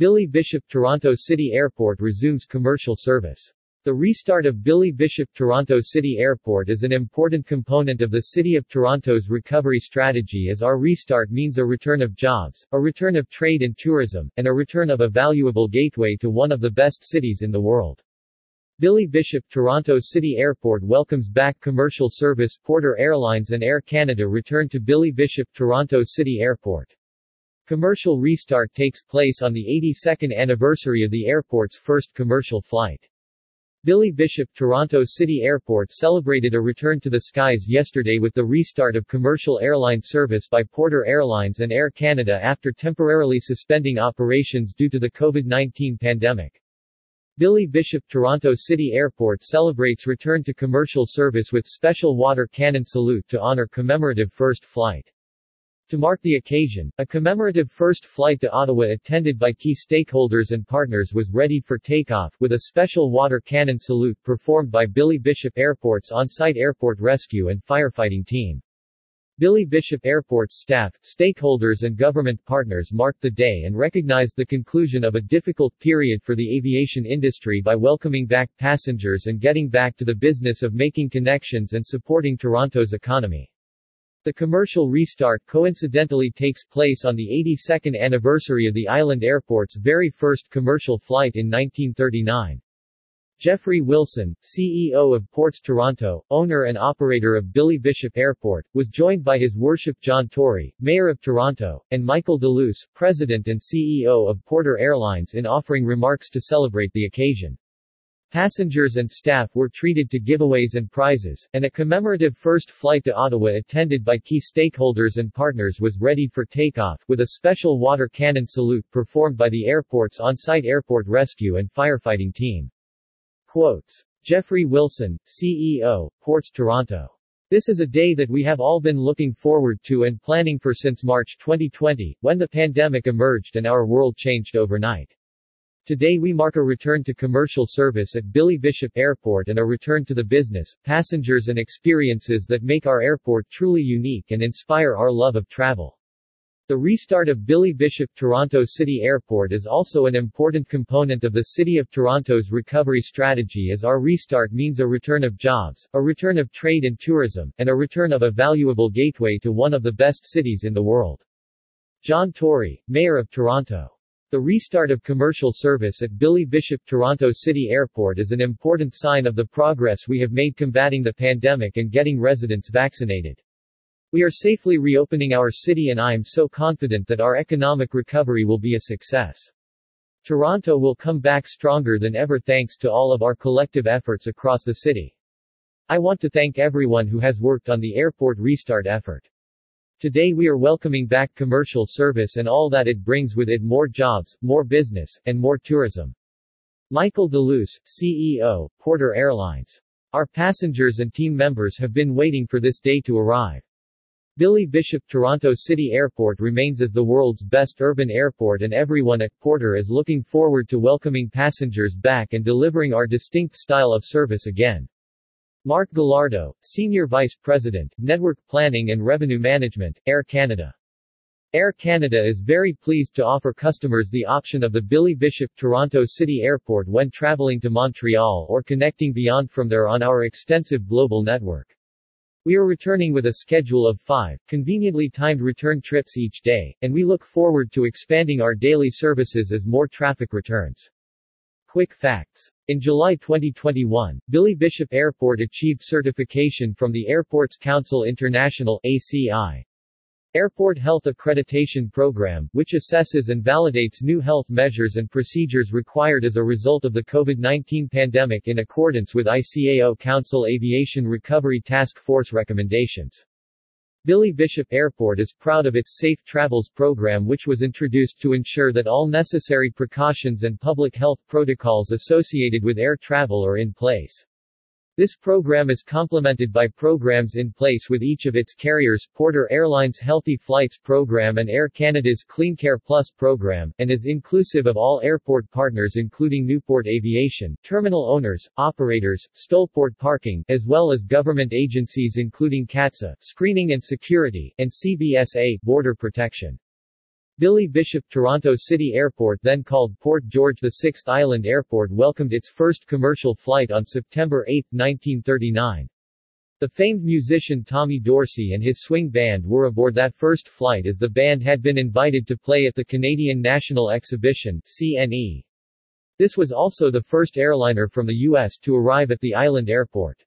Billy Bishop Toronto City Airport resumes commercial service. The restart of Billy Bishop Toronto City Airport is an important component of the City of Toronto's recovery strategy as our restart means a return of jobs, a return of trade and tourism, and a return of a valuable gateway to one of the best cities in the world. Billy Bishop Toronto City Airport welcomes back commercial service Porter Airlines and Air Canada return to Billy Bishop Toronto City Airport. Commercial restart takes place on the 82nd anniversary of the airport's first commercial flight. Billy Bishop Toronto City Airport celebrated a return to the skies yesterday with the restart of commercial airline service by Porter Airlines and Air Canada after temporarily suspending operations due to the COVID-19 pandemic. Billy Bishop Toronto City Airport celebrates return to commercial service with special water cannon salute to honor commemorative first flight. To mark the occasion, a commemorative first flight to Ottawa attended by key stakeholders and partners was ready for takeoff, with a special water cannon salute performed by Billy Bishop Airport's on-site airport rescue and firefighting team. Billy Bishop Airport's staff, stakeholders and government partners marked the day and recognized the conclusion of a difficult period for the aviation industry by welcoming back passengers and getting back to the business of making connections and supporting Toronto's economy. The commercial restart coincidentally takes place on the 82nd anniversary of the island airport's very first commercial flight in 1939. Geoffrey Wilson, CEO of Ports Toronto, owner and operator of Billy Bishop Airport, was joined by His Worship John Tory, Mayor of Toronto, and Michael DeLuce, President and CEO of Porter Airlines in offering remarks to celebrate the occasion. Passengers and staff were treated to giveaways and prizes, and a commemorative first flight to Ottawa attended by key stakeholders and partners was ready for takeoff, with a special water cannon salute performed by the airport's on-site airport rescue and firefighting team. Quotes. Geoffrey Wilson, CEO, Ports Toronto. This is a day that we have all been looking forward to and planning for since March 2020, when the pandemic emerged and our world changed overnight. Today we mark a return to commercial service at Billy Bishop Airport and a return to the business, passengers and experiences that make our airport truly unique and inspire our love of travel. The restart of Billy Bishop Toronto City Airport is also an important component of the City of Toronto's recovery strategy as our restart means a return of jobs, a return of trade and tourism, and a return of a valuable gateway to one of the best cities in the world. John Tory, Mayor of Toronto. The restart of commercial service at Billy Bishop Toronto City Airport is an important sign of the progress we have made combating the pandemic and getting residents vaccinated. We are safely reopening our city and I am so confident that our economic recovery will be a success. Toronto will come back stronger than ever thanks to all of our collective efforts across the city. I want to thank everyone who has worked on the airport restart effort. Today we are welcoming back commercial service and all that it brings with it more jobs, more business, and more tourism. Michael DeLuce, CEO, Porter Airlines. Our passengers and team members have been waiting for this day to arrive. Billy Bishop Toronto City Airport remains as the world's best urban airport and everyone at Porter is looking forward to welcoming passengers back and delivering our distinct style of service again. Mark Galardo, Senior Vice President, Network Planning and Revenue Management, Air Canada. Air Canada is very pleased to offer customers the option of the Billy Bishop Toronto City Airport when traveling to Montreal or connecting beyond from there on our extensive global network. We are returning with a schedule of five, conveniently timed return trips each day, and we look forward to expanding our daily services as more traffic returns. Quick facts. In July 2021, Billy Bishop Airport achieved certification from the Airports Council International ACI. Airport Health Accreditation Program, which assesses and validates new health measures and procedures required as a result of the COVID-19 pandemic in accordance with ICAO Council Aviation Recovery Task Force recommendations. Billy Bishop Airport is proud of its Safe Travels program which was introduced to ensure that all necessary precautions and public health protocols associated with air travel are in place. This program is complemented by programs in place with each of its carriers, Porter Airlines Healthy Flights program and Air Canada's CleanCare Plus program, and is inclusive of all airport partners including Nieuport Aviation, terminal owners, operators, Stolport Parking, as well as government agencies including CATSA, Screening and Security, and CBSA, Border Protection. Billy Bishop Toronto City Airport then called Port George VI Island Airport welcomed its first commercial flight on September 8, 1939. The famed musician Tommy Dorsey and his swing band were aboard that first flight as the band had been invited to play at the Canadian National Exhibition CNE. This was also the first airliner from the U.S. to arrive at the island airport.